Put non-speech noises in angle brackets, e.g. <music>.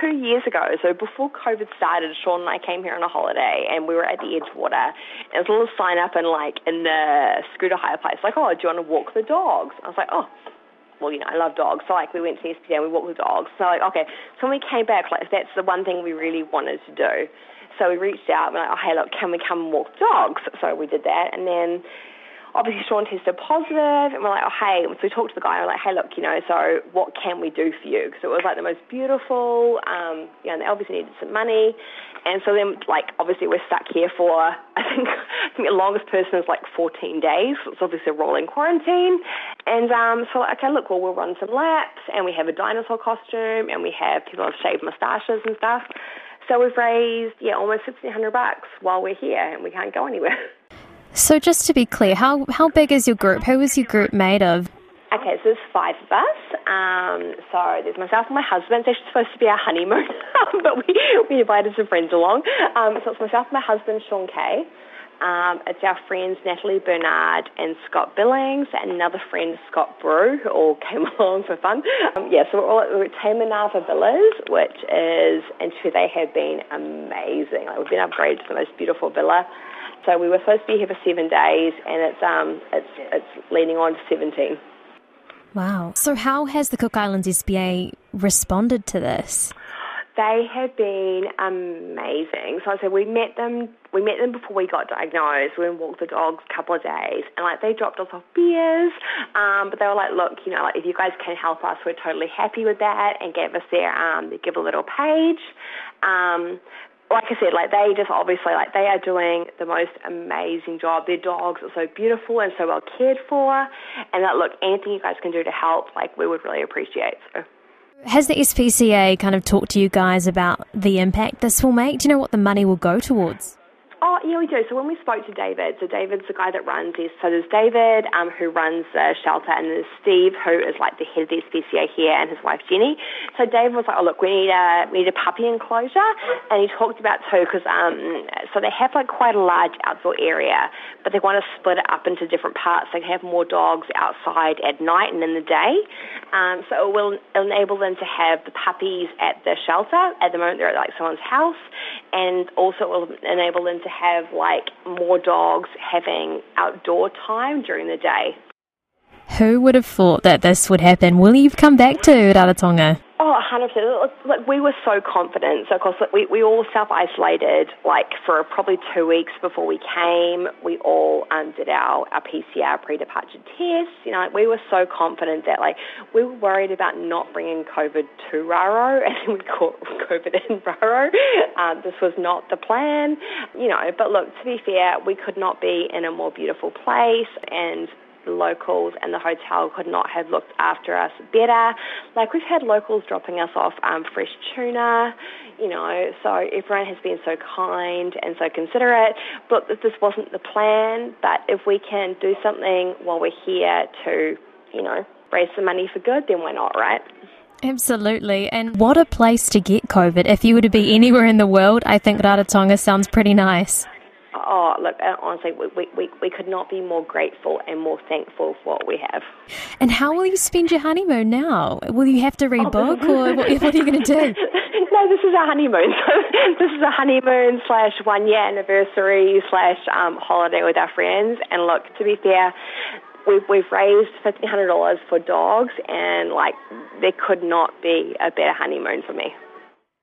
two years ago, so before COVID started, Sean and I came here on a holiday and we were at the Edgewater. And there was a little sign up in like in the scooter hire place, like, oh, do you want to walk the dogs? I was like, oh, well, you know, I love dogs. So like we went to the SPCA and we walked the dogs. So like, okay. So when we came back, like that's the one thing we really wanted to do. So we reached out and we're like, oh, hey, look, can we come and walk dogs? So we did that. And then obviously Sean tested positive, and we're like, oh hey, so we talked to the guy, and we're like, hey, look, you know, so what can we do for you? Because it was like the most beautiful, um, you know, and they obviously needed some money, and so then like obviously we're stuck here for <laughs> I think I think the longest person is like 14 days. So it's obviously a rolling quarantine, and um, so like, okay, look, well we'll run some laps, and we have a dinosaur costume, and we have people have shaved moustaches and stuff. So we've raised yeah almost 1,500 bucks while we're here, and we can't go anywhere. <laughs> So just to be clear, how how big is your group? Who is your group made of? Okay, so there's five of us. Um, so there's myself and my husband. It's actually supposed to be our honeymoon, <laughs> but we, we invited some friends along. Um, so it's myself and my husband, Sean Kay. Um, it's our friends Natalie Bernard and Scott Billings, and another friend, Scott Brew, who all <laughs> came along for fun. Um, yeah, so we're all at we're at Te Manava Villas, which is, and they have been amazing. Like, we've been upgraded to the most beautiful villa. So we were supposed to be here for seven days, and it's um it's it's leaning on to seventeen. Wow. So how has the Cook Islands SPCA responded to this? They have been amazing. So I said we met them. We met them before we got diagnosed. We walked the dogs a couple of days, and like they dropped us off beers. Um, but they were like, "Look, you know, like if you guys can help us, we're totally happy with that." And gave us their um, they give a little page. Um, like I said, like they just obviously like they are doing the most amazing job. Their dogs are so beautiful and so well cared for, and that look anything you guys can do to help, like we would really appreciate. So. Has the SPCA kind of talked to you guys about the impact this will make? Do you know what the money will go towards? Oh, Yeah, we do. So when we spoke to David, so David's the guy that runs this. So there's David, um, who runs the shelter, and there's Steve, who is like the head of the SPCA here, and his wife Jenny. So David was like, oh, look, we need a, we need a puppy enclosure. And he talked about too, because um, so they have like quite a large outdoor area, but they want to split it up into different parts. so They can have more dogs outside at night and in the day. Um, so it will enable them to have the puppies at the shelter. At the moment, they're at like someone's house, and also it will enable them to have like more dogs having outdoor time during the day. Who would have thought that this would happen? Will you come back to Rarotonga? Oh, 100%. Like, we were so confident. So, of course, we, we all self-isolated, like, for probably two weeks before we came. We all um, did our, our PCR pre-departure tests. You know, like, we were so confident that, like, we were worried about not bringing COVID to Raro, <laughs> and then we caught COVID in Raro. Um, this was not the plan, you know. But look, to be fair, we could not be in a more beautiful place, and the locals and the hotel could not have looked after us better. Like we've had locals dropping us off um, fresh tuna, you know, so everyone has been so kind and so considerate. But this wasn't the plan, but if we can do something while we're here to, you know, raise some money for good, then why not, right? Absolutely. And what a place to get COVID. If you were to be anywhere in the world, I think Rarotonga sounds pretty nice oh, look, honestly, we, we, we could not be more grateful and more thankful for what we have. And how will you spend your honeymoon now? Will you have to rebook oh, or what, what are you going to do? <laughs> no, this is our honeymoon. <laughs> this is a honeymoon slash one year anniversary slash um, holiday with our friends. And look, to be fair, we've, we've raised $1,500 for dogs and like there could not be a better honeymoon for me.